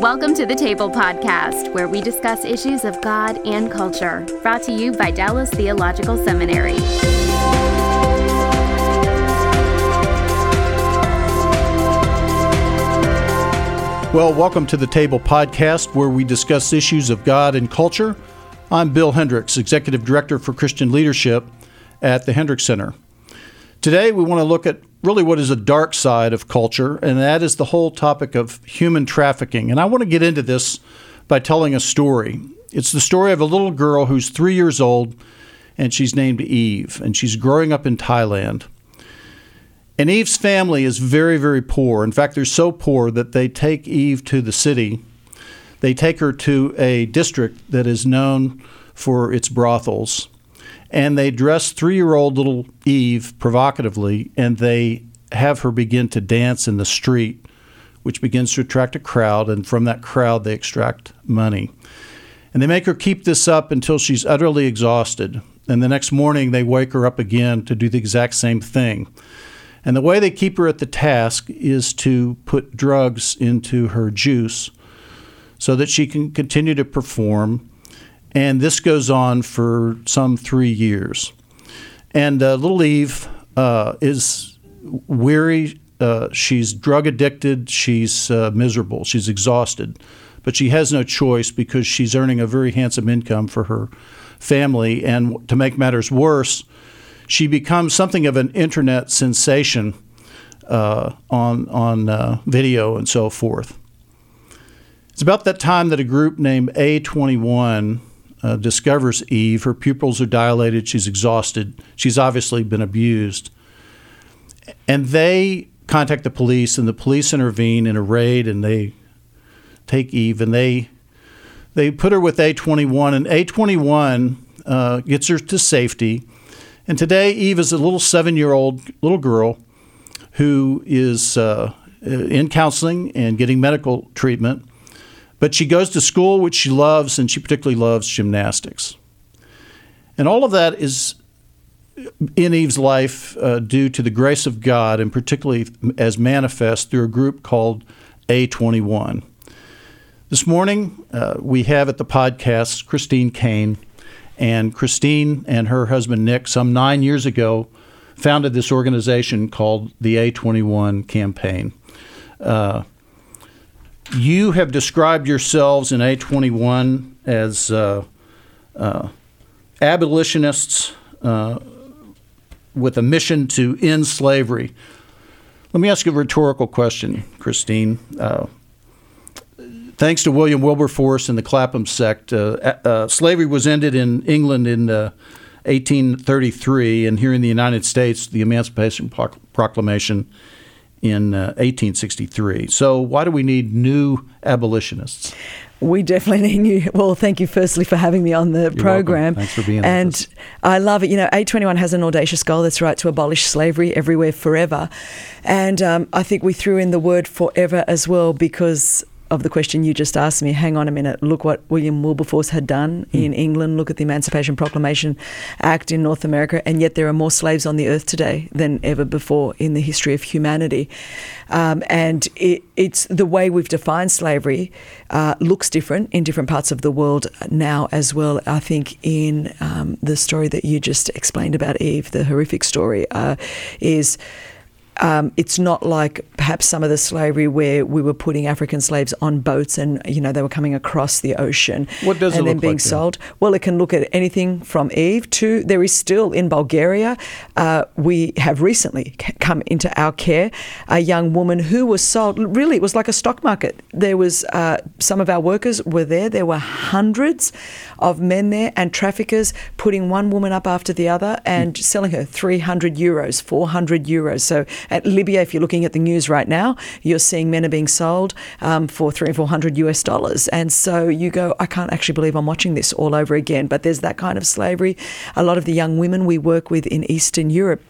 Welcome to the Table Podcast, where we discuss issues of God and culture. Brought to you by Dallas Theological Seminary. Well, welcome to the Table Podcast, where we discuss issues of God and culture. I'm Bill Hendricks, Executive Director for Christian Leadership at the Hendricks Center. Today, we want to look at really what is a dark side of culture, and that is the whole topic of human trafficking. And I want to get into this by telling a story. It's the story of a little girl who's three years old, and she's named Eve, and she's growing up in Thailand. And Eve's family is very, very poor. In fact, they're so poor that they take Eve to the city. They take her to a district that is known for its brothels and they dress three year old little Eve provocatively, and they have her begin to dance in the street, which begins to attract a crowd, and from that crowd, they extract money. And they make her keep this up until she's utterly exhausted. And the next morning, they wake her up again to do the exact same thing. And the way they keep her at the task is to put drugs into her juice so that she can continue to perform and this goes on for some three years. And uh, little Eve uh, is weary. Uh, she's drug addicted. She's uh, miserable. She's exhausted. But she has no choice because she's earning a very handsome income for her family. And to make matters worse, she becomes something of an internet sensation uh, on, on uh, video and so forth. It's about that time that a group named A21 uh, discovers Eve. Her pupils are dilated. She's exhausted. She's obviously been abused. And they contact the police, and the police intervene in a raid, and they take Eve and they they put her with A21, and A21 uh, gets her to safety. And today, Eve is a little seven-year-old little girl who is uh, in counseling and getting medical treatment. But she goes to school, which she loves, and she particularly loves gymnastics. And all of that is in Eve's life uh, due to the grace of God, and particularly as manifest through a group called A21. This morning, uh, we have at the podcast Christine Caine. And Christine and her husband Nick, some nine years ago, founded this organization called the A21 Campaign. Uh, you have described yourselves in A21 as uh, uh, abolitionists uh, with a mission to end slavery. Let me ask you a rhetorical question, Christine. Uh, thanks to William Wilberforce and the Clapham sect, uh, uh, slavery was ended in England in 1833, and here in the United States, the Emancipation Proclamation in uh, 1863. So, why do we need new abolitionists? We definitely need you. Well, thank you firstly for having me on the You're program. Welcome. Thanks for being And I love it. You know, A21 has an audacious goal that's right to abolish slavery everywhere forever. And um, I think we threw in the word forever as well because of the question you just asked me, hang on a minute, look what William Wilberforce had done mm. in England, look at the Emancipation Proclamation Act in North America, and yet there are more slaves on the earth today than ever before in the history of humanity. Um, and it, it's the way we've defined slavery uh, looks different in different parts of the world now as well. I think in um, the story that you just explained about Eve, the horrific story, uh, is um, it's not like perhaps some of the slavery where we were putting African slaves on boats and you know they were coming across the ocean what does and then being like sold. Well, it can look at anything from Eve to there is still in Bulgaria. Uh, we have recently come into our care a young woman who was sold. Really, it was like a stock market. There was uh, some of our workers were there. There were hundreds of men there and traffickers putting one woman up after the other and mm. selling her 300 euros, 400 euros. So At Libya, if you're looking at the news right now, you're seeing men are being sold um, for three and four hundred US dollars. And so you go, I can't actually believe I'm watching this all over again. But there's that kind of slavery. A lot of the young women we work with in Eastern Europe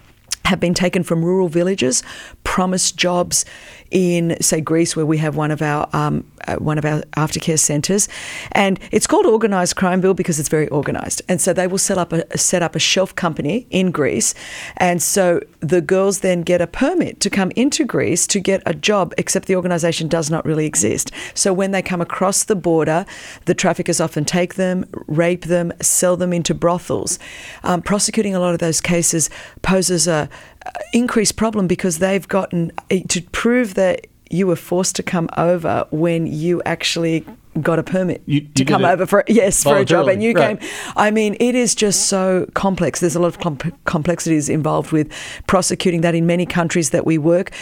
have been taken from rural villages, promised jobs in, say, Greece, where we have one of our um, uh, one of our aftercare centres, and it's called organised crime bill because it's very organised. And so they will set up a set up a shelf company in Greece, and so the girls then get a permit to come into Greece to get a job, except the organisation does not really exist. So when they come across the border, the traffickers often take them, rape them, sell them into brothels. Um, prosecuting a lot of those cases poses a increased problem because they've gotten eh, to prove that you were forced to come over when you actually got a permit You- to come over for yes for a job, and you right. came. I mean, it is just so complex. There's a lot of comp- complexities involved with prosecuting that in many countries that we work.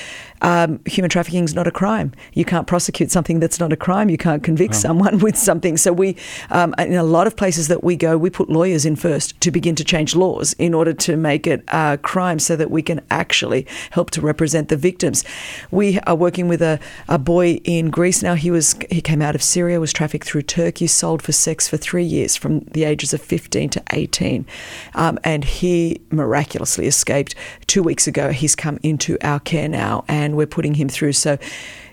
Um, human trafficking is not a crime. You can't prosecute something that's not a crime. You can't convict someone with something. So we, um, in a lot of places that we go, we put lawyers in first to begin to change laws in order to make it a crime, so that we can actually help to represent the victims. We are working with a, a boy in Greece now. He was he came out of Syria, was trafficked through Turkey, sold for sex for three years, from the ages of 15 to 18, um, and he miraculously escaped. Two weeks ago, he's come into our care now, and we're putting him through. So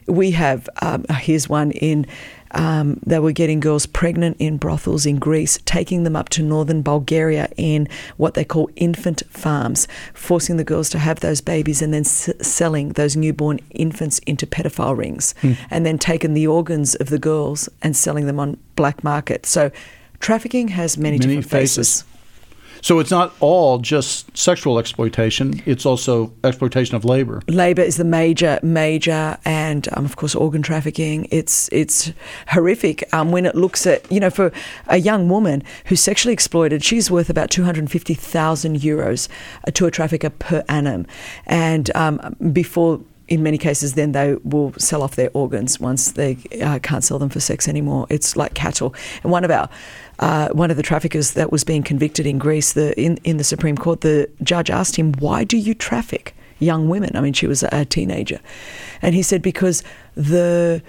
we have um, here's one in. Um, they were getting girls pregnant in brothels in Greece, taking them up to northern Bulgaria in what they call infant farms, forcing the girls to have those babies and then s- selling those newborn infants into pedophile rings, and then taking the organs of the girls and selling them on black market. So trafficking has many, Many different faces. faces. So it's not all just sexual exploitation; it's also exploitation of labor. Labour is the major, major, and um, of course organ trafficking. It's it's horrific um, when it looks at you know for a young woman who's sexually exploited, she's worth about two hundred and fifty thousand euros to a trafficker per annum, and um, before. In many cases, then they will sell off their organs once they uh, can't sell them for sex anymore. It's like cattle. And one of our uh, one of the traffickers that was being convicted in Greece, the in, in the Supreme Court, the judge asked him, "Why do you traffic young women?" I mean, she was a teenager, and he said, "Because the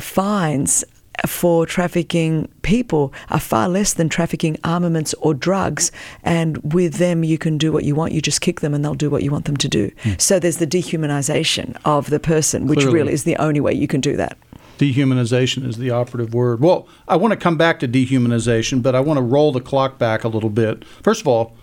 fines." For trafficking people are far less than trafficking armaments or drugs, and with them you can do what you want. You just kick them, and they'll do what you want them to do. Hmm. So there's the dehumanization of the person, which Clearly. really is the only way you can do that. Dehumanization is the operative word. Well, I want to come back to dehumanization, but I want to roll the clock back a little bit. First of all,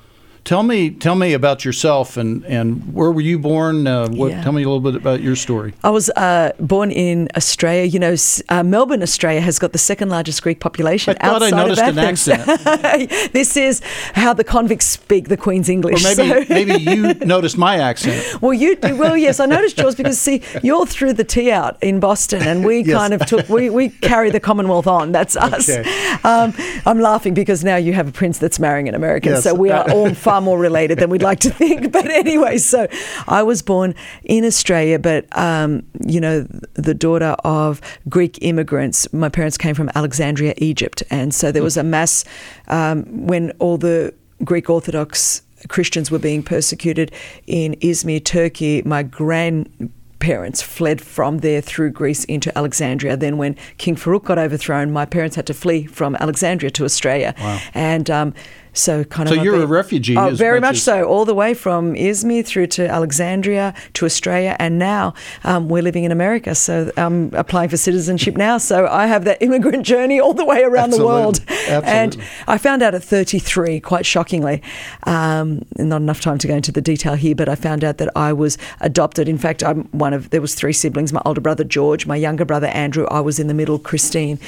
tell me tell me about yourself and, and where were you born? Uh, what, Yeah. Tell me a little bit about your story. I was uh, born in Australia. You know, uh, Melbourne, Australia has got the second largest Greek population I thought I noticed an accent. this is how the convicts speak the Queen's Or English. maybe so- maybe you noticed my accent. Well, you well, yes, I noticed yours because see, you're through the tea out in Boston, and we Yes. kind of took we, we carry the Commonwealth on. That's us. Okay. Um, I'm laughing because now you have a prince that's marrying an American, Yes. so we are all far more related than we'd like to think. But anyway, so I was born in Australia, but um, you know, the daughter of Greek immigrants. My parents came from Alexandria, Egypt, and so there was a mass um, when all the Greek Orthodox Christians were being persecuted in Izmir, Turkey. My grandparents fled from there through Greece into Alexandria. Then, when King Farouk got overthrown, my parents had to flee from Alexandria to Australia. Wow. And um, so, kind of. So you're I've a refugee Oh, very much much so. All the way from Izmir through to Alexandria to Australia, and now um, we're living in America. So I'm applying for citizenship now. So I have that immigrant journey all the way around the world. Absolutely. And I found out at 33, quite shockingly, um, not enough time to go into the detail here, but I found out that I was adopted. In fact, I'm one of there was three siblings. My older brother George, my younger brother Andrew. I was in the middle, Christine,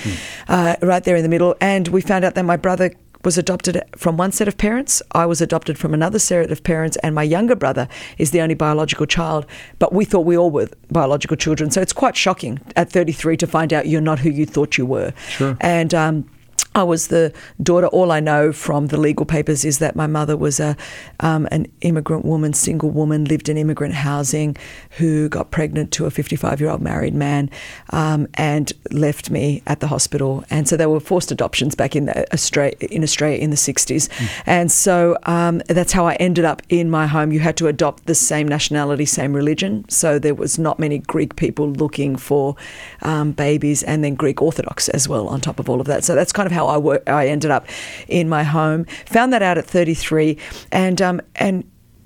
uh, right there in the middle. And we found out that my brother was adopted from one set of parents. I was adopted from another set of parents, and my younger brother is the only biological child. But we thought we all were biological children. So it's quite shocking at 33 to find out you're not who you thought you were. Sure. And um, I was the daughter. All I know from the legal papers is that my mother was a um, an immigrant woman, single woman, lived in immigrant housing, who got pregnant to a 55 year old married man, um, and left me at the hospital. And so there were forced adoptions back in the Australia in Australia in the 60s, mm. and so um, that's how I ended up in my home. You had to adopt the same nationality, same religion. So there was not many Greek people looking for um, babies, and then Greek Orthodox as well on top of all of that. So that's kind of how I work, I ended up in my home. Found that out at 33, and um, and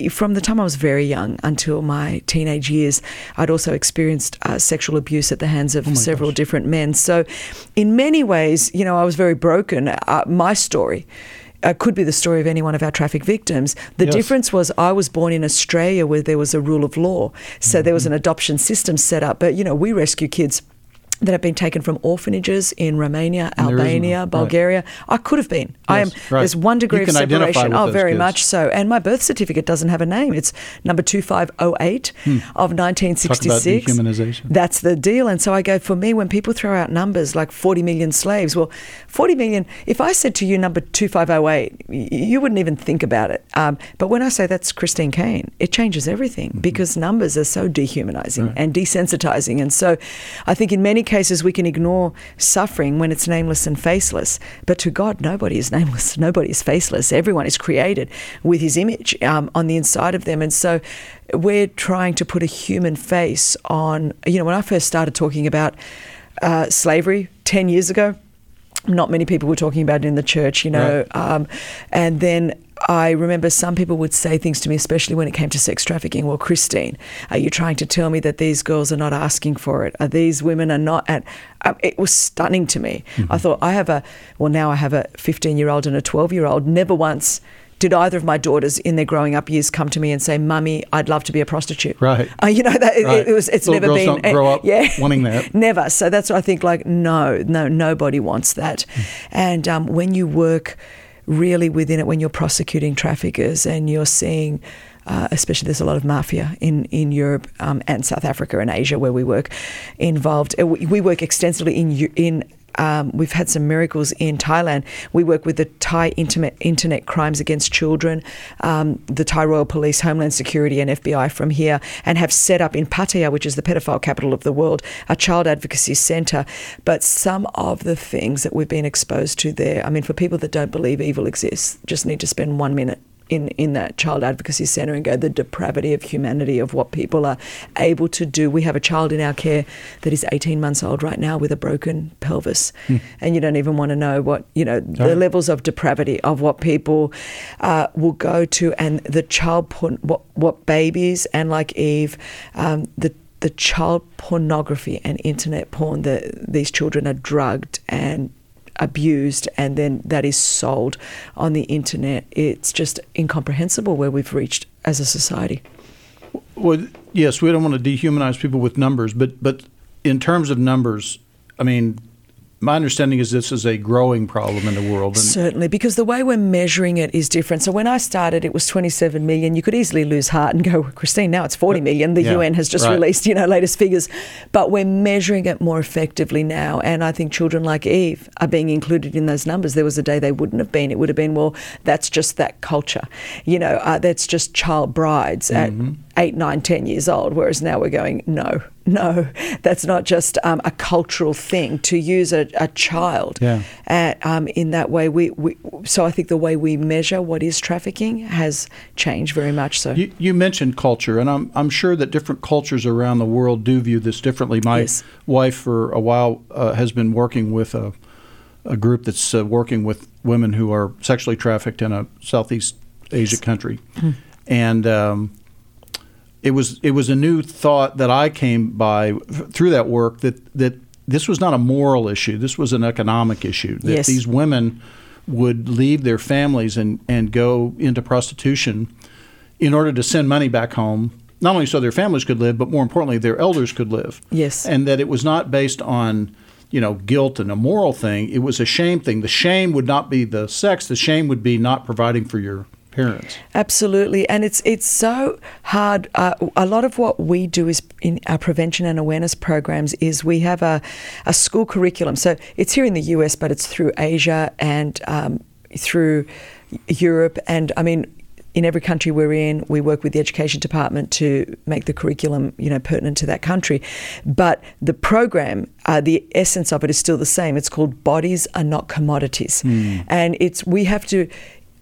from the time I was very young until my teenage years, I'd also experienced uh, sexual abuse at the hands of oh several gosh. different men. So, in many ways, you know, I was very broken. Uh, my story. Uh, could be the story of any one of our traffic victims. The yes. difference was I was born in Australia where there was a rule of law. So mm-hmm. there was an adoption system set up. But, you know, we rescue kids that have been taken from orphanages in Romania, and Albania, Bulgaria. Right. I could have been. Yes, I am. Right. There's one degree of separation. Oh, very kids. much so. And my birth certificate doesn't have a name. It's number two five oh eight hmm. of 1966. Talk about dehumanization. That's the deal. And so I go for me when people throw out numbers like 40 million slaves. Well, 40 million. If I said to you number two five oh eight, you wouldn't even think about it. Um, but when I say that's Christine Caine, it changes everything mm-hmm. because numbers are so dehumanizing right. and desensitizing. And so, I think in many cases we can ignore suffering when it's nameless and faceless. But to God, nobody is nameless, nobody is faceless. Everyone is created with His image um, on the inside of them. And so we're trying to put a human face on, you know, when I first started talking about uh, slavery 10 years ago, not many people were talking about it in the church, you know. Right. Um, and then I remember some people would say things to me, especially when it came to sex trafficking. Well, Christine, are you trying to tell me that these girls are not asking for it? Are these women are not? And um, it was stunning to me. Mm-hmm. I thought I have a well now I have a 15 year old and a 12 year old. Never once did either of my daughters in their growing up years come to me and say, "Mummy, I'd love to be a prostitute." Right. Uh, you know that right. it, it, was. It's Little never been. Don't grow up yeah, wanting that. never. So that's what I think. Like, no, no, nobody wants that. And um, when you work really within it, when you're prosecuting traffickers and you're seeing. Uh, especially there's a lot of mafia in in Europe um, and South Africa and Asia where we work involved. Uh, we work extensively in in um, we've had some miracles in Thailand. We work with the Thai Internet, Internet Crimes Against Children, um, the Thai Royal Police, Homeland Security, and FBI from here, and have set up in Pattaya, which is the pedophile capital of the world, a child advocacy centre. But some of the things that we've been exposed to there, I mean, for people that don't believe evil exists, just need to spend one minute in, in that child advocacy centre and go the depravity of humanity of what people are able to do. We have a child in our care that is 18 months old right now with a broken pelvis, mm. and you don't even want to know what you know the levels of depravity of what people uh, will go to, and the child porn, what what babies and like Eve, um, the the child pornography and internet porn that these children are drugged and abused and then that is sold on the internet. It's just incomprehensible where we've reached as a society. Well, yes, we don't want to dehumanize people with numbers, but but in terms of numbers, I mean, my understanding is this is a growing problem in the world. Certainly, because the way we're measuring it is different. So when I started, it was 27 million. You could easily lose heart and go, Christine, now it's 40 million. The yeah, UN has just right. released, you know, latest figures. But we're measuring it more effectively now. And I think children like Eve are being included in those numbers. There was a day they wouldn't have been. It would have been, well, that's just that culture. You know, uh, that's just child brides mm-hmm. at eight, nine, ten years old. Whereas now we're going, no, no, that's not just um, a cultural thing to use a, a child yeah. at, um, in that way. We, we, so I think the way we measure what is trafficking has changed very much. So you, you mentioned culture, and I'm I'm sure that different cultures around the world do view this differently. My yes. wife, for a while, uh, has been working with a a group that's uh, working with women who are sexually trafficked in a Southeast Asia yes. country, mm. and um, it was it was a new thought that I came by through that work that that this was not a moral issue. This was an economic issue. That yes. these women would leave their families and, and go into prostitution in order to send money back home, not only so their families could live, but more importantly, their elders could live. Yes. And that it was not based on, you know, guilt and a moral thing. It was a shame thing. The shame would not be the sex, the shame would be not providing for your parents. Absolutely, and it's it's so hard. Uh, a lot of what we do is in our prevention and awareness programs is we have a, a school curriculum. So it's here in the US, but it's through Asia and um, through Europe, and I mean in every country we're in, we work with the education department to make the curriculum, you know, pertinent to that country. But the program, uh, the essence of it is still the same. It's called "Bodies Are Not Commodities," mm. and it's we have to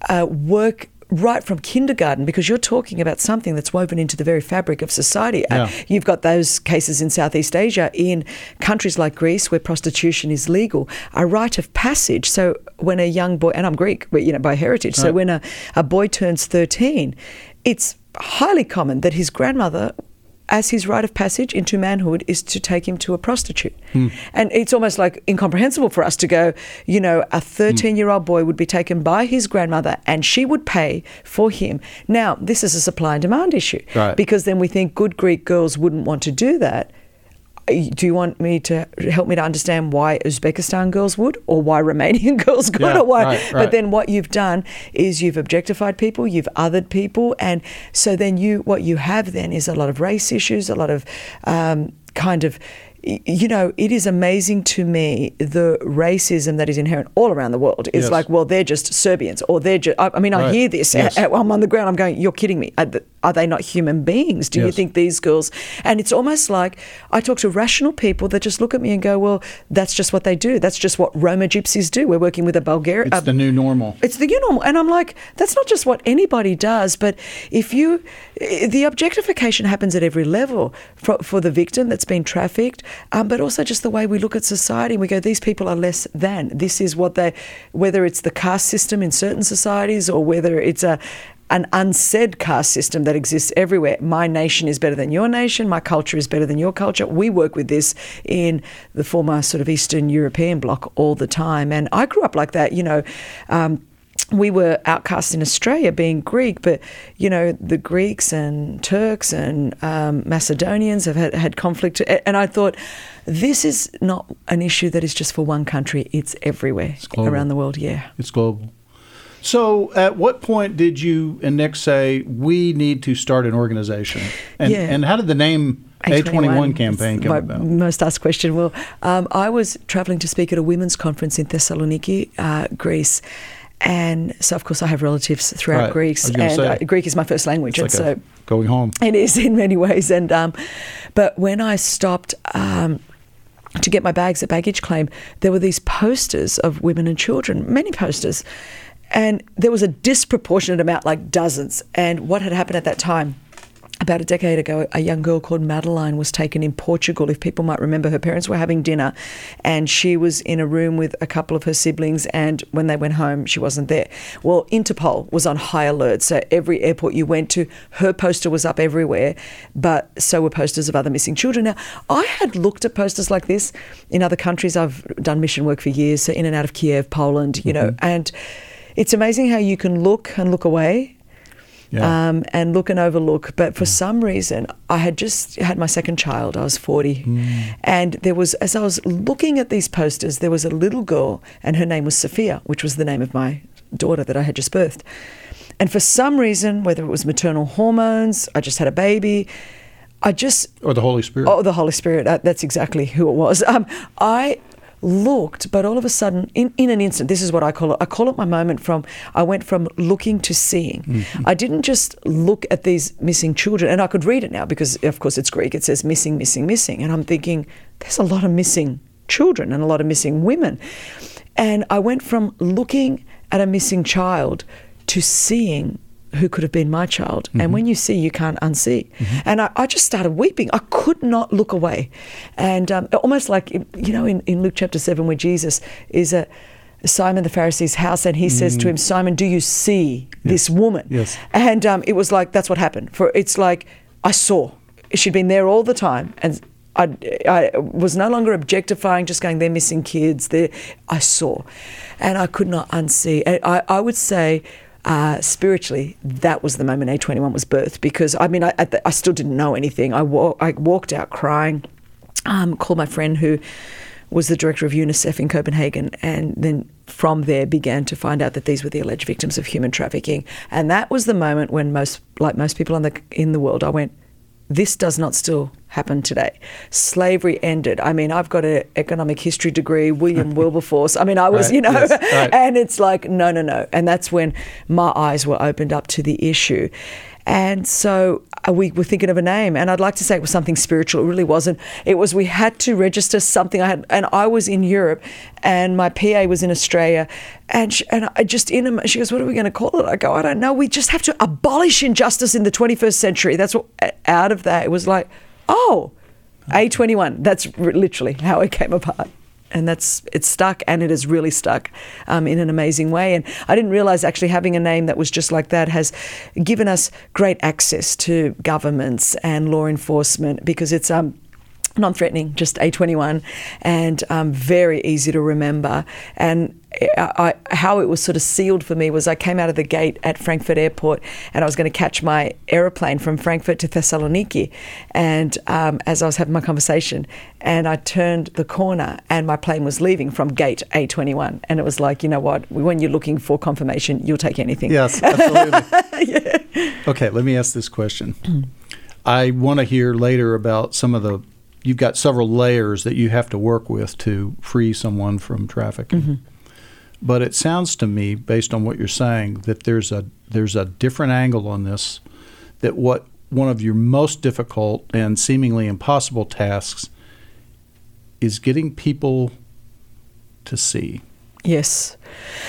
uh, work right from kindergarten because you're talking about something that's woven into the very fabric of society. Uh, yeah. Uh, you've got those cases in Southeast Asia, in countries like Greece where prostitution is legal, a rite of passage. So when a young boy, and I'm Greek, but you know by heritage, right. so when a, a boy turns 13, it's highly common that his grandmother as his rite of passage into manhood is to take him to a prostitute. Mm. And it's almost like incomprehensible for us to go, you know, a 13 year old boy would be taken by his grandmother and she would pay for him. Now, this is a supply and demand issue right. because then we think good Greek girls wouldn't want to do that do you want me to help me to understand why Uzbekistan girls would or why Romanian girls could yeah, or why right, right. but then what you've done is you've objectified people you've othered people and so then you what you have then is a lot of race issues a lot of um, kind of you know, it is amazing to me the racism that is inherent all around the world. It's yes. like, well, they're just Serbians, or they're just. I, mean, right. I hear this. Yes. I'm on the ground. I'm going, you're kidding me. Are they not human beings? Do yes. you think these girls? And it's almost like I talk to rational people that just look at me and go, well, that's just what they do. That's just what Roma gypsies do. We're working with a Bulgarian. It's uh, the new normal. It's the new normal. And I'm like, that's not just what anybody does. But if you, the objectification happens at every level for, for the victim that's been trafficked um, but also just the way we look at society. We go, these people are less than. This is what they, whether it's the caste system in certain societies or whether it's a, an unsaid caste system that exists everywhere. My nation is better than your nation. My culture is better than your culture. We work with this in the former sort of Eastern European bloc all the time. And I grew up like that, you know. Um, we were outcast in Australia being Greek, but you know the Greeks and Turks and um, Macedonians have had, had conflict, and I thought this is not an issue that is just for one country; it's everywhere it's around the world. Yeah, it's global. So, at what point did you and Nick say we need to start an organization? And, yeah. and how did the name A21 campaign come about? Most asked question. Well, um, I was traveling to speak at a women's conference in Thessaloniki, uh, Greece and so, of course, I have relatives throughout right. Greece, and say, uh, Greek is my first language, and like so going home. It is in many ways, and um, but when I stopped. Um, to get my bags at baggage claim, there were these posters of women and children, many posters, and there was a disproportionate amount, like dozens. And what had happened at that time about a decade ago, a young girl called Madeleine was taken in Portugal. If people might remember, her parents were having dinner and she was in a room with a couple of her siblings. And when they went home, she wasn't there. Well, Interpol was on high alert. So every airport you went to, her poster was up everywhere, but so were posters of other missing children. Now, I had looked at posters like this in other countries. I've done mission work for years, so in and out of Kiev, Poland, you mm-hmm. know, and it's amazing how you can look and look away yeah. um, and look and overlook. But for some reason, I had just had my second child. I was 40. Mm. And there was, as I was looking at these posters, there was a little girl, and her name was Sophia, which was the name of my daughter that I had just birthed. And for some reason, whether it was maternal hormones, I just had a baby, I just. Or the Holy Spirit. Oh, the Holy Spirit. That's exactly who it was. Um, I looked, but all of a sudden, in, in an instant, this is what I call it. I call it my moment from I went from looking to seeing. Mm-hmm. I didn't just look at these missing children, and I could read it now because, of course, it's Greek. It says missing, missing, missing. And I'm thinking, there's a lot of missing children and a lot of missing women. And I went from looking at a missing child to seeing who could have been my child. Mm-hmm. And when you see, you can't unsee. Mm-hmm. And I, I, just started weeping. I could not look away. And um, almost like, you know, in, in Luke chapter 7, where Jesus is at Simon the Pharisee's house and he mm. says to mm. him, Simon, do you see yes. this woman? Yes. And um, it was like, that's what happened. For It's like, I saw. She'd been there all the time. And I, I, was no longer objectifying, just going, they're missing kids. They're, I saw. And I could not unsee. I, I would say uh, spiritually, that was the moment A21 was birthed because I mean, I, I, still didn't know anything. I, wa- I walked out crying, um, called my friend who was the director of UNICEF in Copenhagen, and then from there began to find out that these were the alleged victims of human trafficking. And that was the moment when most, like most people in the in the world, I went, this does not still happen today. Slavery ended. I mean, I've got an economic history degree, William Wilberforce. I mean, I was, Right, you know, yes, right. and it's like, no, no, no. And that's when my eyes were opened up to the issue. And so uh, we were thinking of a name, and I'd like to say it was something spiritual. It really wasn't. It was we had to register something. I had, and I was in Europe, and my PA was in Australia, and she, and I just in a, she goes, "What are we going to call it?" I go, "I don't know. We just have to abolish injustice in the 21st century." That's what out of that it was like, oh, A21. That's literally how it came apart. And that's it's stuck, and it has really stuck um, in an amazing way. And I didn't realize actually having a name that was just like that has given us great access to governments and law enforcement because it's um, non-threatening, just A21, and um, very easy to remember. And I, I, how it was sort of sealed for me was I came out of the gate at Frankfurt Airport, and I was going to catch my aeroplane from Frankfurt to Thessaloniki. And um, as I was having my conversation, and I turned the corner, and my plane was leaving from gate A21, and it was like, you know what? When you're looking for confirmation, you'll take anything. Yes, absolutely. Okay, let me ask this question. I want to hear later about some of the. You've got several layers that you have to work with to free someone from trafficking. But it sounds to me, based on what you're saying, that there's a there's a different angle on this. That what one of your most difficult and seemingly impossible tasks is getting people to see. Yes.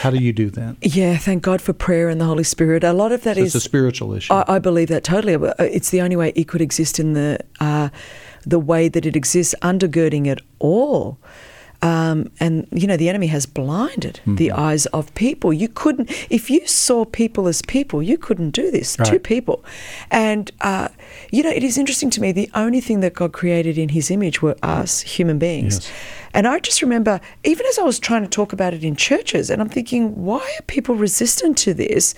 How do you do that? Yeah. Thank God for prayer and the Holy Spirit. A lot of that So is it's a spiritual issue. I, I believe that totally. Uh, It's the only way it could exist in the uh, the way that it exists, undergirding it all. Um, and you know the enemy has blinded the eyes of people. You couldn't, if you saw people as people, you couldn't do this. Two Right. people, and uh, you know it is interesting to me. The only thing that God created in His image were us, human beings. Yes. And I just remember, even as I was trying to talk about it in churches, and I'm thinking, why are people resistant to this?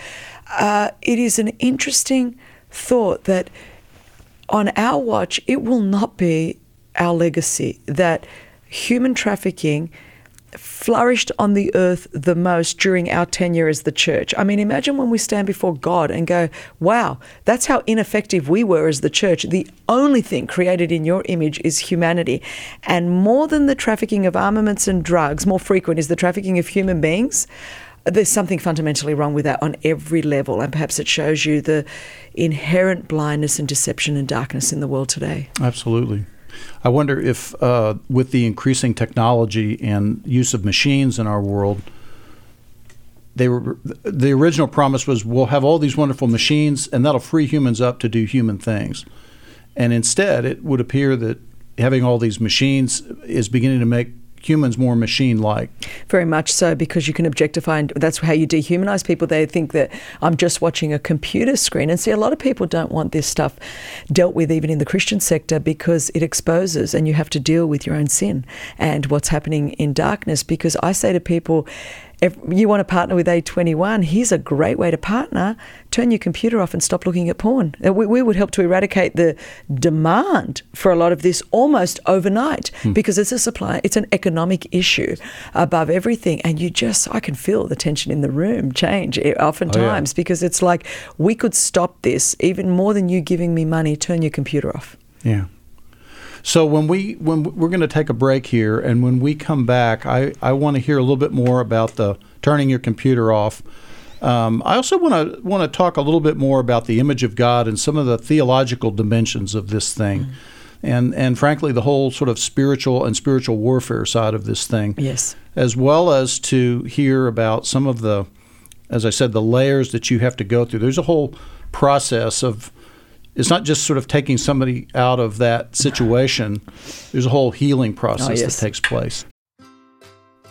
Uh, it is an interesting thought that on our watch, it will not be our legacy that human trafficking flourished on the earth the most during our tenure as the church. I mean, imagine when we stand before God and go, wow, that's how ineffective we were as the church. The only thing created in your image is humanity. And more than the trafficking of armaments and drugs, more frequent is the trafficking of human beings there's something fundamentally wrong with that on every level, and perhaps it shows you the inherent blindness and deception and darkness in the world today. Absolutely. I wonder if, uh, with the increasing technology and use of machines in our world, they were the original promise was we'll have all these wonderful machines and that'll free humans up to do human things, and instead it would appear that having all these machines is beginning to make humans more machine-like. Very much so, because you can objectify, and that's how you dehumanize people. They think that I'm just watching a computer screen. And see, a lot of people don't want this stuff dealt with, even in the Christian sector, because it exposes and you have to deal with your own sin and what's happening in darkness. Because I say to people, if you want to partner with A21, here's a great way to partner. Turn your computer off and stop looking at porn. Uh, We, we would help to eradicate the demand for a lot of this almost overnight because it's a supply, it's an economic issue above everything. And you just, I can feel the tension in the room change eh, oftentimes because it's like, we could stop this even more than you giving me money. Turn your computer off. Yeah. So when we when we're going to take a break here, and when we come back, I, I want to hear a little bit more about the turning your computer off. Um, I also want to want to talk a little bit more about the image of God and some of the theological dimensions of this thing, and and frankly the whole sort of spiritual and spiritual warfare side of this thing, Yes. as well as to hear about some of the, as I said, the layers that you have to go through. There's a whole process of it's not just sort of taking somebody out of that situation. There's a whole healing process yes. that takes place.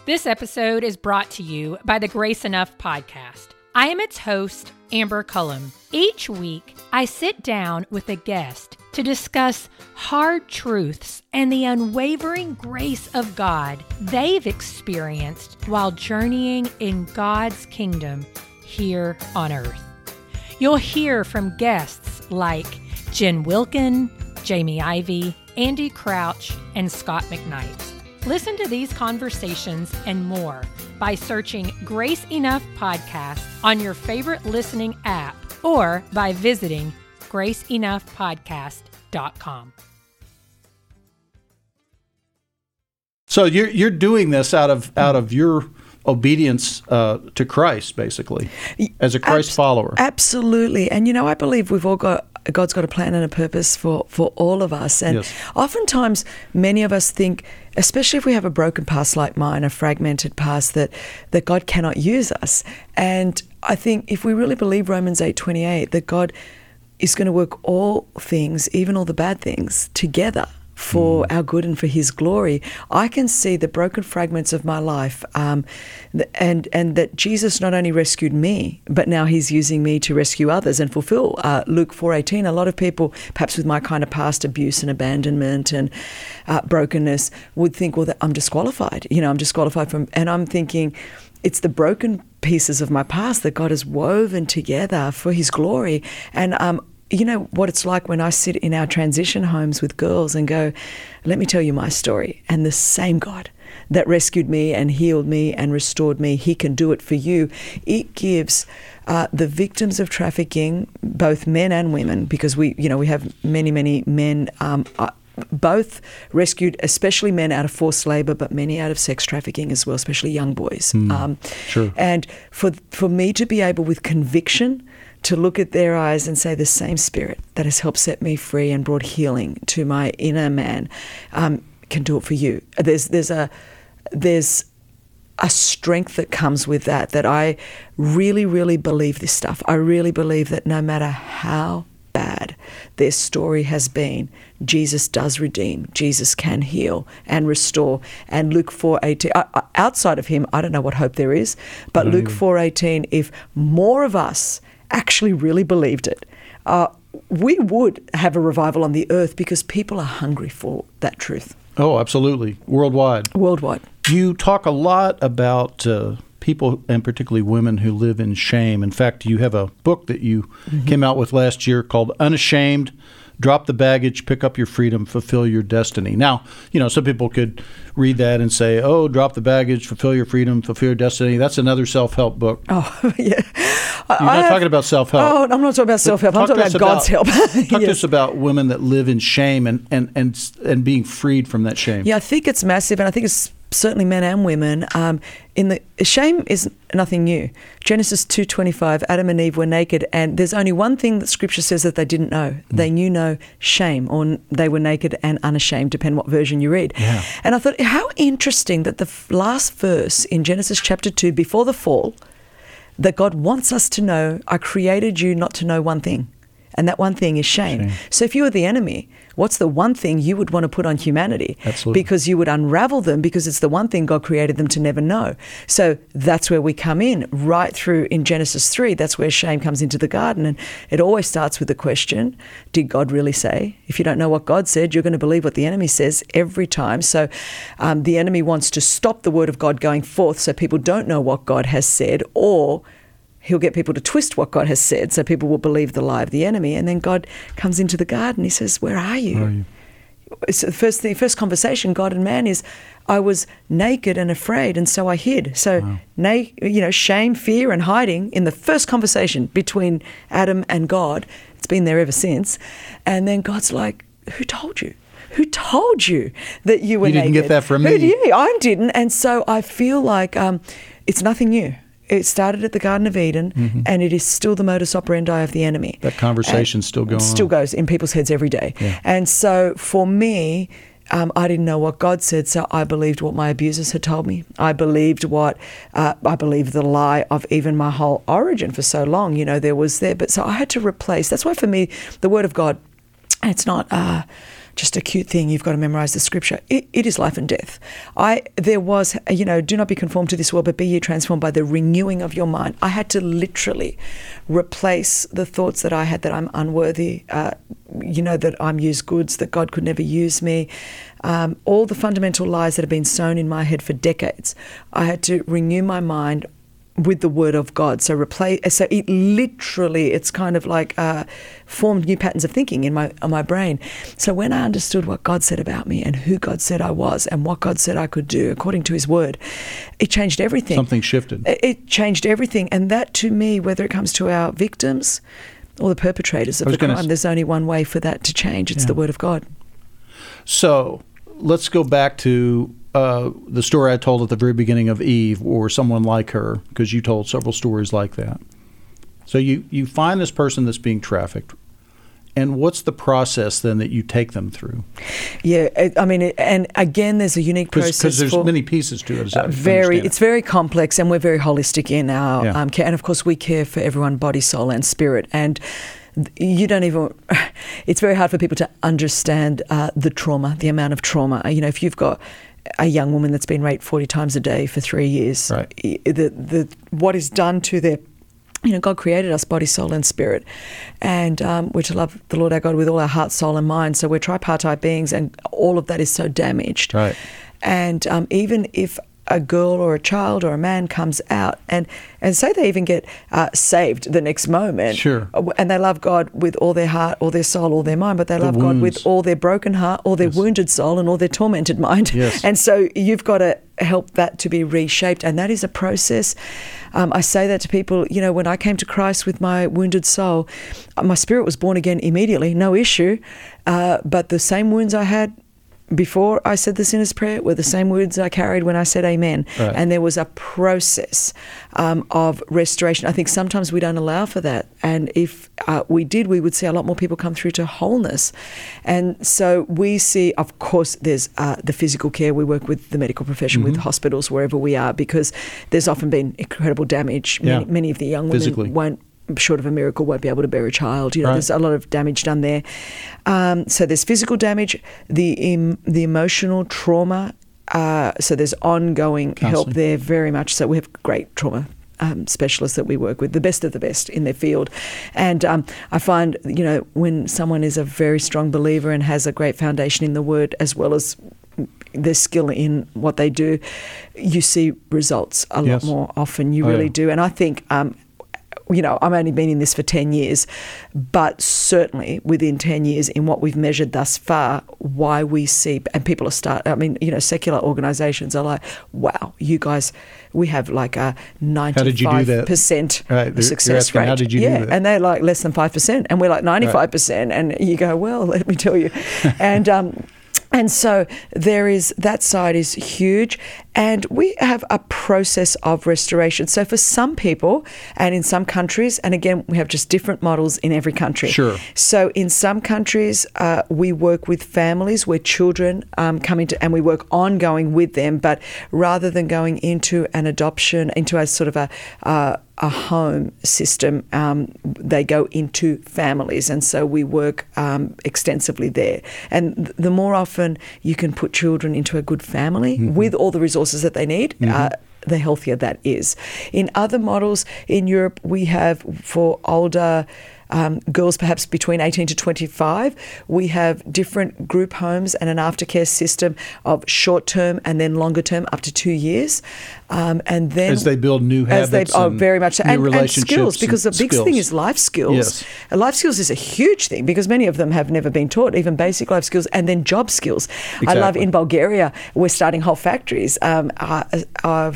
This episode is brought to you by the Grace Enough podcast. I am its host, Amber Cullum. Each week, I sit down with a guest to discuss hard truths and the unwavering grace of God they've experienced while journeying in God's kingdom here on earth. You'll hear from guests like Jen Wilkin, Jamie Ivey, Andy Crouch, and Scot McKnight. Listen to these conversations and more by searching Grace Enough Podcast on your favorite listening app or by visiting graceenoughpodcast.com. So you're you're doing this out of out of your obedience uh, to Christ, basically, as a Christ Abs- follower. Absolutely. And you know, I believe we've all got God's got a plan and a purpose for, for all of us. And Yes. oftentimes many of us think, especially if we have a broken past like mine, a fragmented past, that that God cannot use us. And I think if we really believe Romans eight twenty eight, that God is going to work all things, even all the bad things, together for our good and for His glory. I can see the broken fragments of my life, um, and and that Jesus not only rescued me, but now He's using me to rescue others and fulfill uh, Luke four eighteen. A lot of people, perhaps with my kind of past abuse and abandonment and uh, brokenness, would think, well, that I'm disqualified. You know, I'm disqualified from, and I'm thinking. It's the broken pieces of my past that God has woven together for His glory, and um, you know what it's like when I sit in our transition homes with girls and go, let me tell you my story. And the same God that rescued me and healed me and restored me, He can do it for you. It gives uh, the victims of trafficking, both men and women, because we, you know, we have many, many men. Um, uh, both rescued, especially men out of forced labour, but many out of sex trafficking as well, especially young boys. um, sure. And for for me to be able, with conviction, to look at their eyes and say, the same spirit that has helped set me free and brought healing to my inner man um, can do it for you. There's there's a there's a strength that comes with that that I really really believe this stuff. I really believe that no matter how bad their story has been, Jesus does redeem. Jesus can heal and restore. And Luke 4:18 uh, uh, outside of him, I don't know what hope there is, but Luke 4:18 if more of us actually really believed it, uh, we would have a revival on the earth because people are hungry for that truth oh, absolutely, worldwide. worldwide. You talk a lot about uh, people, and particularly women, who live in shame. In fact, you have a book that you came out with last year called Unashamed Drop the Baggage, Pick Up Your Freedom, Fulfill Your Destiny. Now, you know, some people could read that and say, oh, drop the baggage, fulfill your freedom, fulfill your destiny. That's another self help book. Oh, yeah. You're not talking about self help. Oh, I'm not talking about self help. I'm talking about God's help. Talk to Yes. us about women that live in shame and, and, and, and being freed from that shame. Yeah, I think it's massive, and I think it's certainly men and women. Um, in the shame is nothing new. Genesis two twenty five, Adam and Eve were naked, and there's only one thing that Scripture says that they didn't know. They knew no shame, or they were naked and unashamed, depending what version you read. Yeah. And I thought, how interesting that the last verse in Genesis chapter two, before the fall, that God wants us to know, I created you not to know one thing. And that one thing is shame. Shame. So if you were the enemy, what's the one thing you would want to put on humanity? Absolutely. Because you would unravel them because it's the one thing God created them to never know. So that's where we come in, right through in Genesis 3. That's where shame comes into the garden. And it always starts with the question Did God really say? If you don't know what God said, you're going to believe what the enemy says every time. So um, the enemy wants to stop the word of God going forth so people don't know what God has said or he'll get people to twist what God has said so people will believe the lie of the enemy. And then God comes into the garden. He says, Where are you? Where are you? So the first the first conversation, God and man, is I was naked and afraid, and so I hid. So, na- you know, shame, fear, and hiding in the first conversation between Adam and God. It's been there ever since. And then God's like, "Who told you? Who told you that you were You didn't naked? get that from Who- me." yeah, I didn't." And so I feel like um, it's nothing new. It started at the Garden of Eden, and it is still the modus operandi of the enemy. Mm-hmm. That conversation's And still going Still on. goes in people's heads every day. Yeah. And so for me, um, I didn't know what God said, so I believed what my abusers had told me. I believed what uh, I believed the lie of even my whole origin for so long. You know, there was there, but so I had to replace. That's why for me, the Word of God, it's not. Uh, just a cute thing you've got to memorize the scripture. It, it is life and death. I there was you know do not be conformed to this world but be ye transformed by the renewing of your mind. I had to literally replace the thoughts that i had that i'm unworthy uh, you know that i'm used goods that god could never use me. Um, all the fundamental lies that have been sown in my head for decades. I had to renew my mind with the word of God. So replace. So it literally, it's kind of like uh, formed new patterns of thinking in my in my brain. So when I understood what God said about me and who God said I was and what God said I could do according to His word, it changed everything. Something shifted. It, changed everything, and that to me, whether it comes to our victims or the perpetrators of the crime, s- there's only one way for that to change. It's Yeah. the word of God. So let's go back to uh, the story I told at the very beginning of Eve, or someone like her, because you told several stories like that. So you you find this person that's being trafficked, and what's the process then that you take them through? Yeah, I mean, and again, there's a unique process Because there's for many pieces to it. Uh, very, understand it. it's very complex, and we're very holistic in our Yeah. um, care. And of course, we care for everyone, body, soul, and spirit. And you don't even. It's very hard for people to understand uh, the trauma, the amount of trauma. You know, if you've got a young woman that's been raped 40 times a day for three years, Right. the the what is done to their you know, God created us body, soul, and spirit, and um, we're to love the Lord our God with all our heart, soul, and mind. So we're tripartite beings, and all of that is so damaged. Right. And um, even if a girl or a child or a man comes out and and say they even get uh, saved the next moment, Sure. uh, and they love God with all their heart, all their soul, all their mind, but they The love God with all their broken heart, all their Yes. wounded soul, and all their tormented mind. Yes. And so you've got to help that to be reshaped, and that is a process. Um, I say that to people, you know, when I came to Christ with my wounded soul, uh, my spirit was born again immediately, no issue. Uh, but the same wounds I had before I said the sinner's prayer were the same words I carried when I said amen. Right. And there was a process um, of restoration. I think sometimes we don't allow for that. And if uh, we did, we would see a lot more people come through to wholeness. And so we see, of course, there's uh, the physical care. We work with the medical profession, with hospitals, wherever we are, because there's often been incredible damage. Yeah. Many, many of the young women Physically. won't short of a miracle won't be able to bear a child you know Right. there's a lot of damage done there um, so there's physical damage the em- the emotional trauma uh, so there's ongoing help there very much so we have great trauma um, specialists that we work with, the best of the best in their field. And um, I find, you know, when someone is a very strong believer and has a great foundation in the word as well as their skill in what they do, you see results a Yes. lot more often. You Oh, really yeah. do. And I think um, you know, I've only been in this for 10 years, but certainly within 10 years, in what we've measured thus far, why we see, and people are start, I mean, you know, secular organizations are like, wow, you guys, we have like a 95% did you do that? Right, success rate. how did you do yeah, that? and they're like less than 5%, and we're like 95%. And you go, well, let me tell you. and, um, and so there is that side is huge, and we have a process of restoration. So for some people, and in some countries, and again we have just different models in every country. Sure. So in some countries, uh, we work with families where children um, come into, and we work ongoing with them. But rather than going into an adoption, into a sort of a uh, a home system, um, they go into families, and so we work um, extensively there. And th- the more often you can put children into a good family with all the resources that they need. Uh, the healthier that is. In other models in Europe, we have for older um, girls, perhaps between 18 to 25, we have different group homes and an aftercare system of short term and then longer term, up to two years. Um, and then As they build new as they habits oh, and very much new and, and skills because the big thing is life skills. Yes. Life skills is a huge thing because many of them have never been taught, even basic life skills, and then job skills. I love in Bulgaria, we're starting whole factories. Um, uh,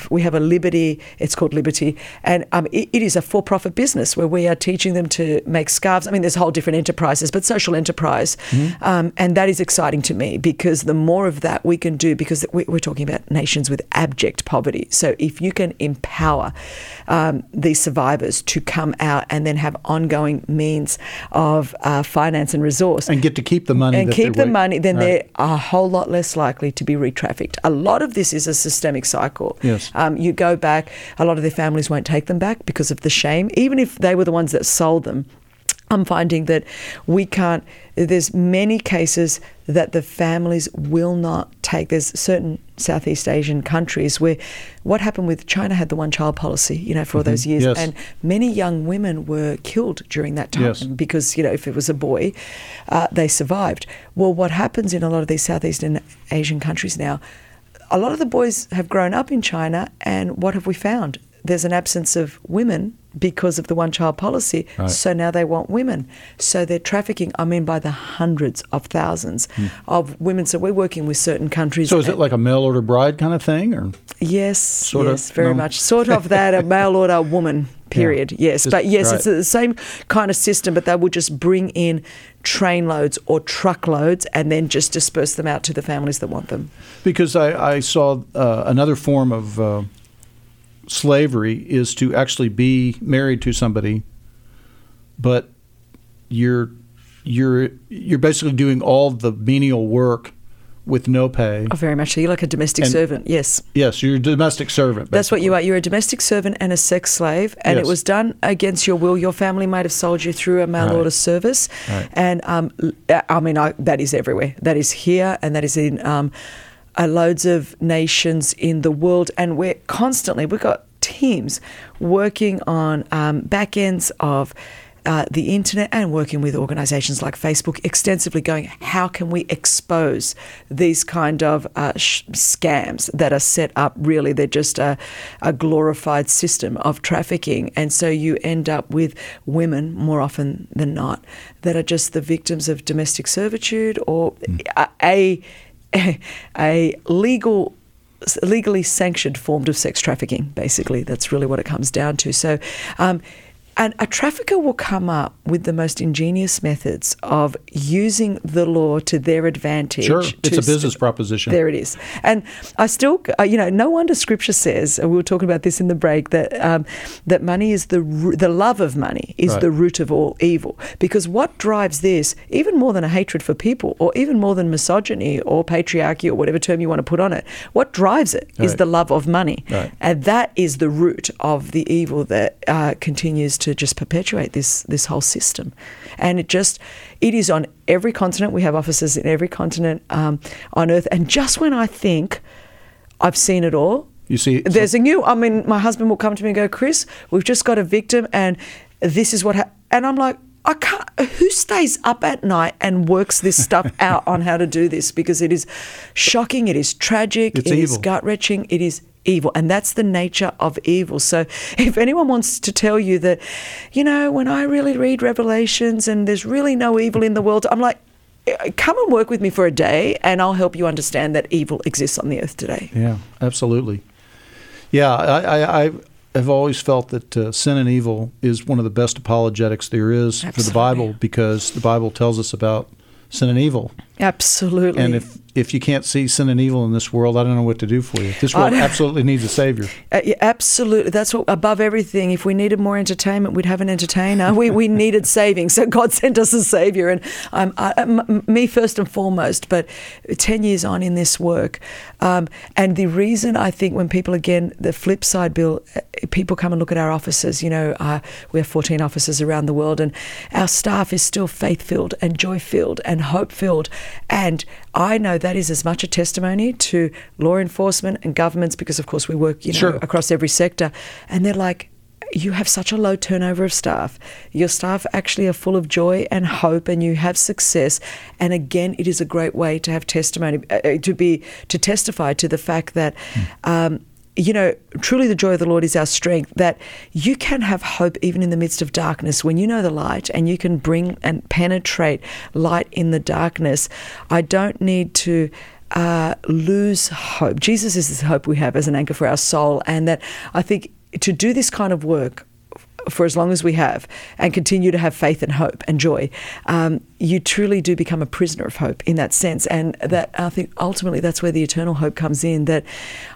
we have a Liberty, it's called Liberty, and um, it, it is a for profit business where we are teaching them to make scarves. I mean, there's whole different enterprises, but social enterprise. Mm-hmm. Um, and that is exciting to me because the more of that we can do, because we, we're talking about nations with abject poverty. So if you can empower um, these survivors to come out and then have ongoing means of uh, finance and resource and get to keep the money and keep the money, then Right. they're a whole lot less likely to be re-trafficked. A lot of this is a systemic cycle. Yes. Um, you go back, a lot of their families won't take them back because of the shame, even if they were the ones that sold them. I'm finding that we can't. There's many cases that the families will not take. There's certain Southeast Asian countries where what happened with China had the one-child policy, you know, for all those years, Yes. and many young women were killed during that time Yes. because you know if it was a boy, uh, they survived. Well, what happens in a lot of these Southeast Asian countries now? A lot of the boys have grown up in China, and what have we found? There's an absence of women because of the one child policy. Right. So now they want women. So they're trafficking, I mean, by the hundreds of thousands of women. So we're working with certain countries. So is it like a mail order bride kind of thing, or Yes, Sort of, yes, very no? much. Sort of that, a mail order woman, period. Yes, Just- but yes, it's the same kind of system, but they will just bring in trainloads or truckloads and then just disperse them out to the families that want them. because I, I saw uh, another form of uh, slavery is to actually be married to somebody, but you're you're you're basically doing all the menial work with no pay. Oh, very much so. You're like a domestic And- servant, yes. Yes, you're a domestic servant. That's what you are. You're a domestic servant and a sex slave, and Yes. it was done against your will. Your family might have sold you through a mail Right. order service, Right. and um, I mean I, that is everywhere. That is here, and that is in um, uh, loads of nations in the world, and we're constantly we've got teams working on um, back ends of. Uh, the internet and working with organizations like Facebook extensively going, how can we expose these kind of uh, sh- scams that are set up? Really, they're just a, a glorified system of trafficking. And so you end up with women more often than not that are just the victims of domestic servitude or a, a, a legal legally sanctioned form of sex trafficking. Basically, that's really what it comes down to. So, um, and a trafficker will come up with the most ingenious methods of using the law to their advantage. Sure, it's a business st- proposition. There it is. And I still, uh, you know, no wonder Scripture says, and we were talking about this in the break, that um, that money is the ro- the love of money is Right. the root of all evil. Because what drives this, even more than a hatred for people, or even more than misogyny or patriarchy or whatever term you want to put on it, what drives it is Right. the love of money, Right. and that is the root of the evil that uh, continues to just perpetuate this this whole system. And it just it is on every continent. We have offices in every continent um, on earth. And just when I think I've seen it all, You see, there's a new. I mean, my husband will come to me and go, "Chris, we've just got a victim, and this is what." Ha-. And I'm like. I can't. Who stays up at night and works this stuff out on how to do this? Because it is shocking. It is tragic. It's it is evil. gut wrenching. It is evil, and that's the nature of evil. So, if anyone wants to tell you that, you know, when I really read Revelations and there's really no evil in the world, I'm like, eh, come and work with me for a day, and I'll help you understand that evil exists on the earth today. Yeah, absolutely. Yeah, I, I, I have always felt that uh, sin and evil is one of the best apologetics there is for the Bible because the Bible tells us about sin and evil. Absolutely. And if if you can't see sin and evil in this world, I don't know what to do for you. This world absolutely needs a savior. Uh, yeah, absolutely. That's what above everything. If we needed more entertainment, we'd have an entertainer. We, we needed saving, so God sent us a savior, and um, I, m- me first and foremost. But ten years on in this work, um, and the reason I think when people again, the flip side, Bill, uh, people come and look at our offices. You know, uh, we have fourteen offices around the world, and our staff is still faith filled and joy filled and hope filled, and I know that is as much a testimony to law enforcement and governments because, of course, we work you know Sure. across every sector, and they're like. You have such a low turnover of staff. Your staff actually are full of joy and hope, and you have success. And again, it is a great way to have testimony, uh, uh, to be to testify to the fact that um, you know, truly the joy of the Lord is our strength, that you can have hope even in the midst of darkness. When you know the light and you can bring and penetrate light in the darkness, I don't need to. Uh, lose hope. Jesus is the hope we have as an anchor for our soul, and that I think to do this kind of work for as long as we have and continue to have faith and hope and joy, um, you truly do become a prisoner of hope in that sense. And that I think ultimately that's where the eternal hope comes in. That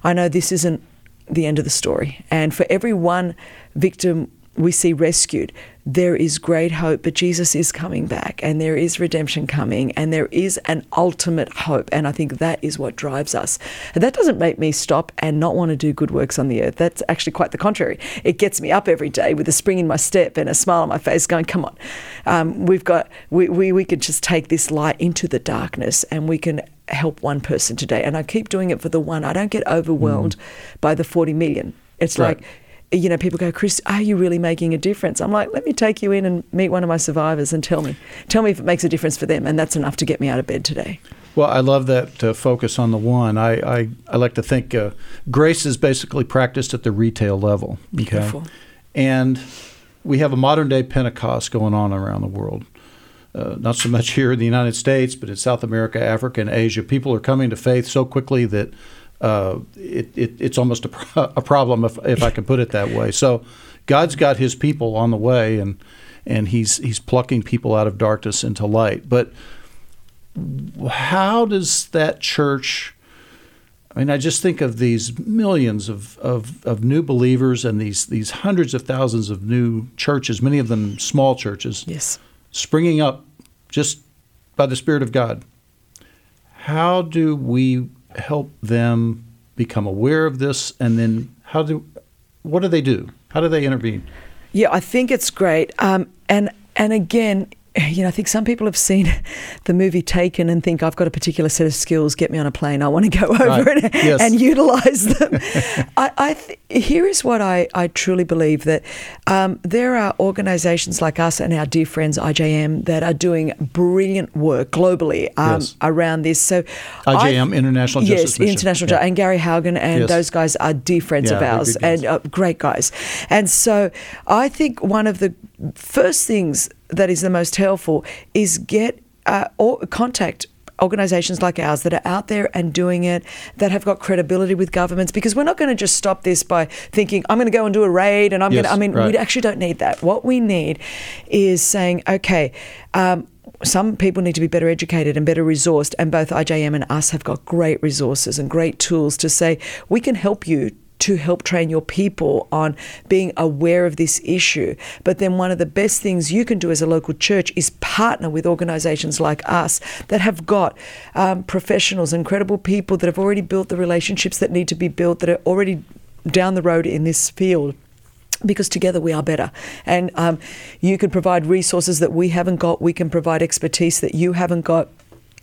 I know this isn't the end of the story. And for every one victim we see rescued, there is great hope, but Jesus is coming back and there is redemption coming and there is an ultimate hope. And I think that is what drives us. And that doesn't make me stop and not want to do good works on the earth. That's actually quite the contrary. It gets me up every day with a spring in my step and a smile on my face going, come on, um, we've got, we, we, we could just take this light into the darkness and we can help one person today. And I keep doing it for the one. I don't get overwhelmed by the 40 million. It's Right. like, you know, people go, Chris, are you really making a difference? I'm like, let me take you in and meet one of my survivors and tell me, tell me if it makes a difference for them, and that's enough to get me out of bed today. Well, I love that uh, focus on the one. I, I, I like to think uh, grace is basically practiced at the retail level. Okay? Beautiful. And we have a modern day Pentecost going on around the world. Uh, not so much here in the United States, but in South America, Africa, and Asia. People are coming to faith so quickly that uh, it, it, it's almost a, pro- a problem, if, if I can put it that way. So God's got his people on the way, and, and he's, he's plucking people out of darkness into light. But how does that church? I mean, I just think of these millions of, of, of new believers and these these hundreds of thousands of new churches, many of them small churches, Yes. springing up just by the Spirit of God. How do we help them become aware of this, and then how do what do they do? How do they intervene? Yeah, I think it's great. Um, and and again, you know, I think some people have seen the movie Taken and think I've got a particular set of skills. Get me on a plane. I want to go over Right. and, Yes. and utilize them. I, I th- here is what I, I truly believe that um, there are organisations like us and our dear friends IJM that are doing brilliant work globally um, Yes. around this. So I- IJM, International yes, Justice Mission. International Yeah. And Gary Haugen and Yes. those guys are dear friends Yeah, of ours and uh, great guys. And so I think one of the first things that is the most helpful is get uh, or contact organizations like ours that are out there and doing it that have got credibility with governments because we're not going to just stop this by thinking i'm going to go and do a raid and i'm Yes, going to i mean right. we actually don't need that what we need is saying okay um, some people need to be better educated and better resourced, and both IJM and us have got great resources and great tools to say we can help you to help train your people on being aware of this issue. But then one of the best things you can do as a local church is partner with organizations like us that have got um, professionals, incredible people that have already built the relationships that need to be built, that are already down the road in this field because together we are better. And um, you can provide resources that we haven't got. We can provide expertise that you haven't got.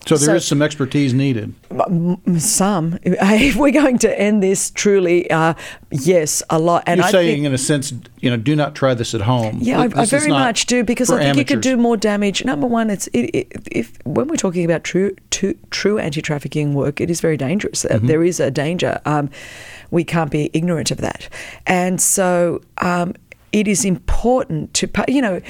So there is So- some expertise needed. Some, if we're going to end this truly, uh, yes, a lot. And You're I saying, think, in a sense, you know, do not try this at home. yeah, I, I very much do because I think you could do more damage. Number one, it's it, it, if when we're talking about true true, true anti-trafficking work, it is very dangerous. Uh, Mm-hmm. There is a danger. Um, we can't be ignorant of that, and so um, it is important to you know.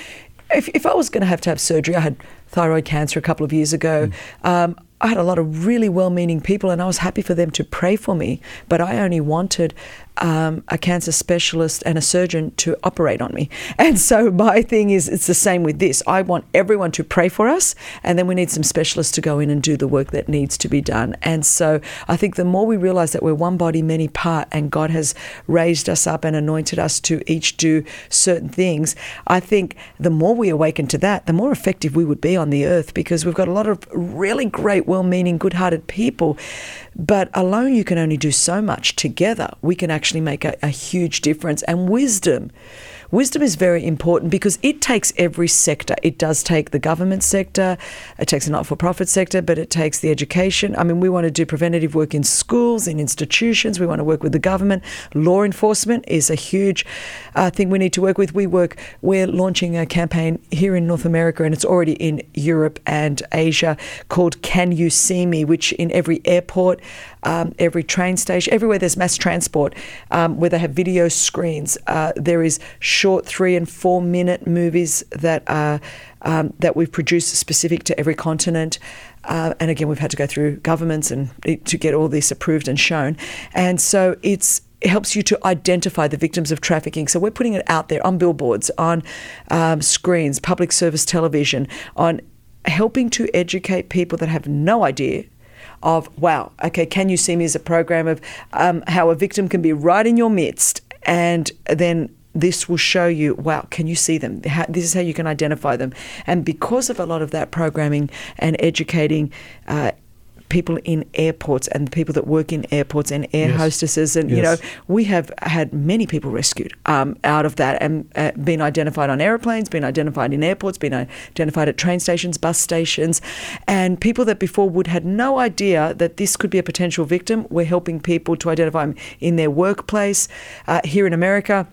If, if I was going to have to have surgery, I had thyroid cancer a couple of years ago. Mm. Um, I had a lot of really well meaning people, and I was happy for them to pray for me, but I only wanted um, a cancer specialist and a surgeon to operate on me. And so my thing is, it's the same with this. I want everyone to pray for us, and then we need some specialists to go in and do the work that needs to be done. And so I think the more we realize that we're one body, many part, and God has raised us up and anointed us to each do certain things, I think the more we awaken to that, the more effective we would be on the earth because we've got a lot of really great, well meaning, good hearted people. But alone, you can only do so much. Together, we can actually make a, a huge difference. And wisdom. Wisdom is very important because it takes every sector. It does take the government sector, it takes the not for profit sector, but it takes the education. I mean, we want to do preventative work in schools, in institutions, we want to work with the government. Law enforcement is a huge uh, thing we need to work with. We work, we're launching a campaign here in North America and it's already in Europe and Asia called Can You See Me, which in every airport, um, every train station, everywhere there's mass transport, um, where they have video screens. Uh, there is short three and four minute movies that are um, that we've produced specific to every continent. Uh, and again, we've had to go through governments and to get all this approved and shown. And so it's it helps you to identify the victims of trafficking. So we're putting it out there on billboards, on um, screens, public service television, on helping to educate people that have no idea of wow okay can you see me as a program of um, how a victim can be right in your midst and then this will show you wow can you see them? How, this is how you can identify them. And because of a lot of that programming and educating uh, people in airports and the people that work in airports and air Yes. hostesses and you know we have had many people rescued um, out of that and uh, been identified on aeroplanes, been identified in airports, been identified at train stations, bus stations, and people that before would had no idea that this could be a potential victim. We're helping people to identify them in their workplace. Uh, here in America,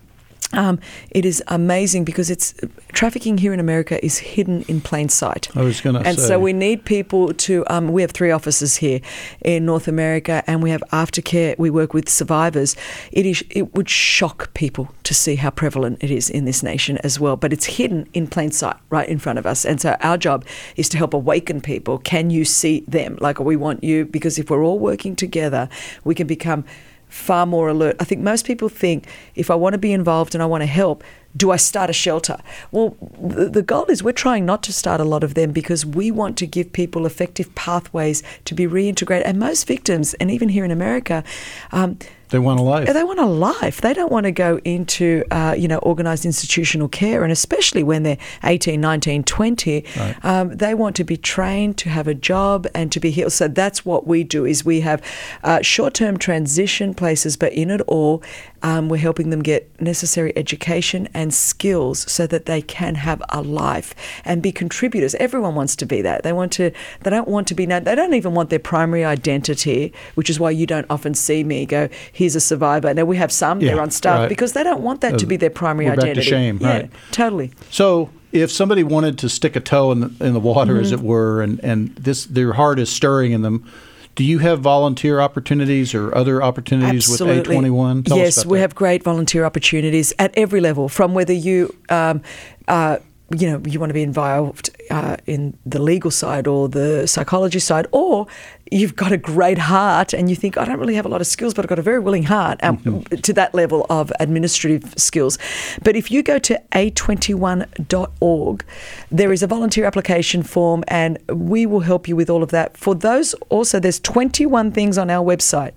Um, it is amazing because it's trafficking here in America is hidden in plain sight. I was going to and say. so we need people to. Um, we have three offices here in North America, and we have aftercare. We work with survivors. It is. It would shock people to see how prevalent it is in this nation as well. But it's hidden in plain sight, right in front of us. And so our job is to help awaken people. Can you see them? Like we want you because if we're all working together, we can become far more alert. I think most people think if I want to be involved and I want to help, do I start a shelter? Well, the, goal is we're trying not to start a lot of them because we want to give people effective pathways to be reintegrated. And most victims, and even here in America, um, they want a life. They want a life. They don't want to go into, uh, you know, organised institutional care, and especially when they're 18, 19, 20, right. um, they want to be trained to have a job and to be healed. So that's what we do is we have uh, short-term transition places, but in it all, um, we're helping them get necessary education and skills so that they can have a life and be contributors. Everyone wants to be that. They want to. They don't want to be. They don't even want their primary identity, which is why you don't often see me go "Here's a survivor. Now we have some yeah, they're on staff right. because they don't want that uh, to be their primary identity. Back to shame, yeah, right? Totally. So if somebody wanted to stick a toe in the, in the water, mm-hmm. as it were, and, and this their heart is stirring in them, do you have volunteer opportunities or other opportunities Absolutely. with A21? Tell yes, we that. have great volunteer opportunities at every level, from whether you um, uh, you know you want to be involved uh, in the legal side or the psychology side, or you've got a great heart and you think I don't really have a lot of skills, but I've got a very willing heart um, mm-hmm. to that level of administrative skills. But if you go to a21.org, there is a volunteer application form, and we will help you with all of that. For those, also, there's 21 things on our website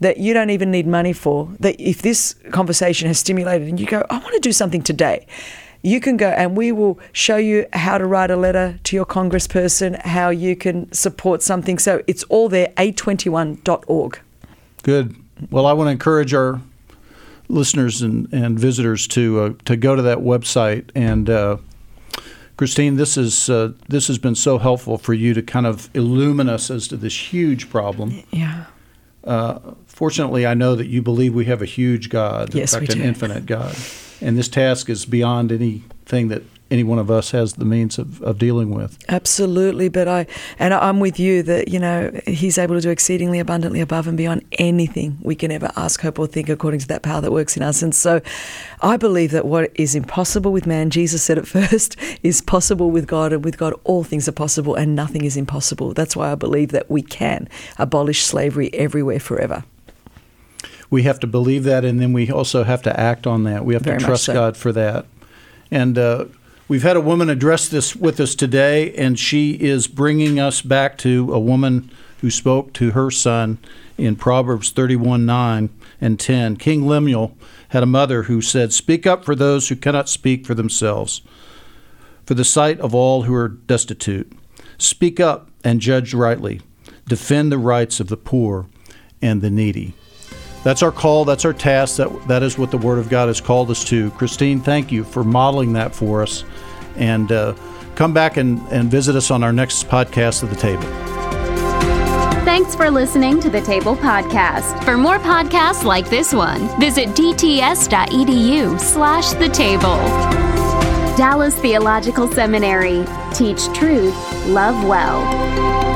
that you don't even need money for. That if this conversation has stimulated and you go, I want to do something today you can go and we will show you how to write a letter to your congressperson, how you can support something. So it's all there, a21.org. Good. Well, I want to encourage our listeners and, and visitors to uh, to go to that website and. Uh, Christine, this is uh, this has been so helpful for you to kind of illumine us as to this huge problem. Yeah. Uh, fortunately, I know that you believe we have a huge God, yes, in fact, an infinite God and this task is beyond anything that any one of us has the means of, of dealing with. Absolutely, but I and I'm with you that you know He's able to do exceedingly abundantly above and beyond anything we can ever ask, hope, or think, according to that power that works in us. And so, I believe that what is impossible with man, Jesus said it first, is possible with God, and with God all things are possible, and nothing is impossible. That's why I believe that we can abolish slavery everywhere forever we have to believe that, and then we also have to act on that. We have Very to trust so. God for that. And uh, we've had a woman address this with us today, and she is bringing us back to a woman who spoke to her son in Proverbs 31 9 and 10. King Lemuel had a mother who said, Speak up for those who cannot speak for themselves, for the sight of all who are destitute. Speak up and judge rightly. Defend the rights of the poor and the needy. That's our call. That's our task. That that is what the Word of God has called us to. Christine, thank you for modeling that for us, and uh, come back and, and visit us on our next podcast of the table. Thanks for listening to the Table Podcast. For more podcasts like this one, visit dts.edu slash the table. Dallas Theological Seminary. Teach truth, love well.